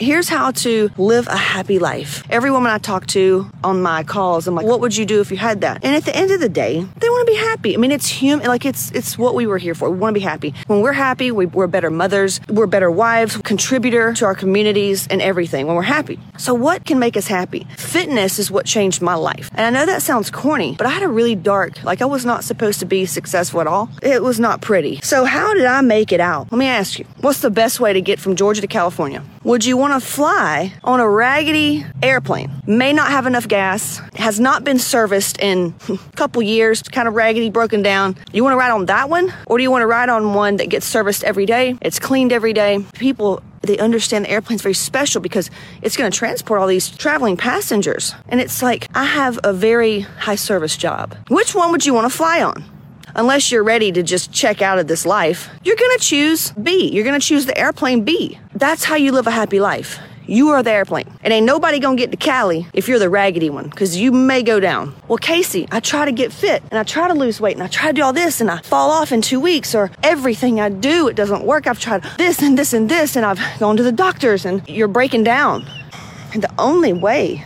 Here's how to live a happy life. Every woman I talk to on my calls, I'm like, what would you do if you had that? And at the end of the day, they want to be happy. I mean, it's human, like it's, it's what we were here for. We want to be happy. When we're happy, we, we're better mothers, we're better wives, contributor to our communities and everything when we're happy. So what can make us happy? Fitness is what changed my life. And I know that sounds corny, but I had a really dark, like I was not supposed to be successful at all. It was not pretty. So how did I make it out? Let me ask you, what's the best way to get from Georgia to California? Would you want to fly on a raggedy airplane? May not have enough gas, has not been serviced in a couple years, kind of raggedy, broken down. You want to ride on that one? Or do you want to ride on one that gets serviced every day? It's cleaned every day. People they understand the airplane's very special because it's going to transport all these traveling passengers. And it's like, I have a very high service job. Which one would you want to fly on? Unless you're ready to just check out of this life, you're going to choose B. You're going to choose the airplane B. That's how you live a happy life. You are the airplane. And ain't nobody gonna get to Cali if you're the raggedy one, because you may go down. Well, Casey, I try to get fit and I try to lose weight and I try to do all this and I fall off in two weeks or everything I do, it doesn't work. I've tried this and this and this and I've gone to the doctors and you're breaking down. And the only way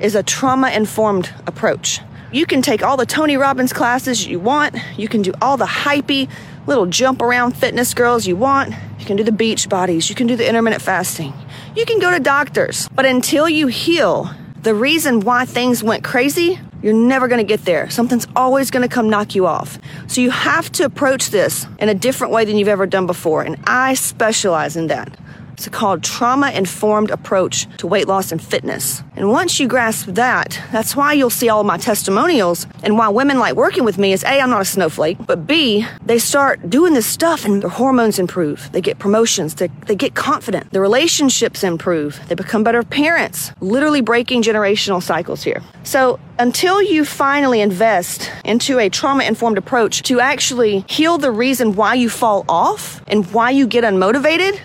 is a trauma informed approach. You can take all the Tony Robbins classes you want. You can do all the hypey little jump around fitness girls you want. You can do the beach bodies. You can do the intermittent fasting. You can go to doctors. But until you heal the reason why things went crazy, you're never going to get there. Something's always going to come knock you off. So you have to approach this in a different way than you've ever done before. And I specialize in that. It's called trauma informed approach to weight loss and fitness. And once you grasp that, that's why you'll see all my testimonials and why women like working with me is A, I'm not a snowflake, but B, they start doing this stuff and their hormones improve. They get promotions, they, they get confident, their relationships improve, they become better parents, literally breaking generational cycles here. So until you finally invest into a trauma informed approach to actually heal the reason why you fall off and why you get unmotivated,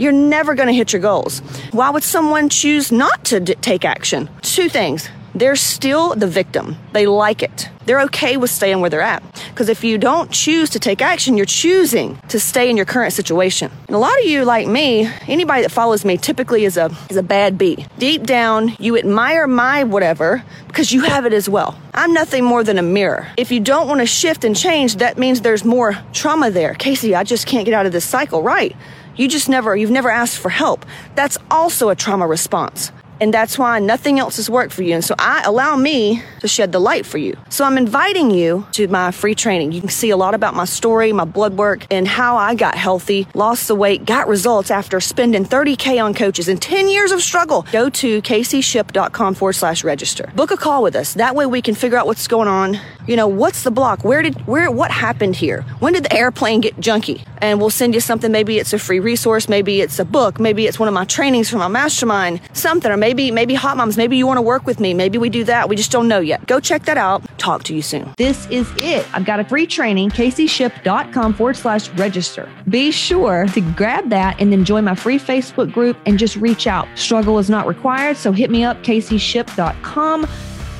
you're never going to hit your goals. Why would someone choose not to d- take action? Two things. They're still the victim. They like it. They're okay with staying where they're at. Because if you don't choose to take action, you're choosing to stay in your current situation. And a lot of you, like me, anybody that follows me typically is a, is a bad bee. Deep down, you admire my whatever because you have it as well. I'm nothing more than a mirror. If you don't want to shift and change, that means there's more trauma there. Casey, I just can't get out of this cycle. Right. You just never, you've never asked for help. That's also a trauma response. And that's why nothing else has worked for you. And so I allow me to shed the light for you. So I'm inviting you to my free training. You can see a lot about my story, my blood work, and how I got healthy, lost the weight, got results after spending 30K on coaches and 10 years of struggle. Go to caseyshipp.com forward slash register. Book a call with us. That way we can figure out what's going on. You know, what's the block? Where did, where, what happened here? When did the airplane get junky? And we'll send you something. Maybe it's a free resource. Maybe it's a book. Maybe it's one of my trainings from my mastermind, something, or maybe maybe maybe hot moms maybe you want to work with me maybe we do that we just don't know yet. Go check that out talk to you soon. This is it. I've got a free training caseyshipp.com forward slash register. Be sure to grab that and then join my free facebook group and just reach out. Struggle is not required so hit me up caseyshipp.com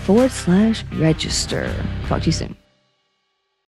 forward slash register. Talk to you soon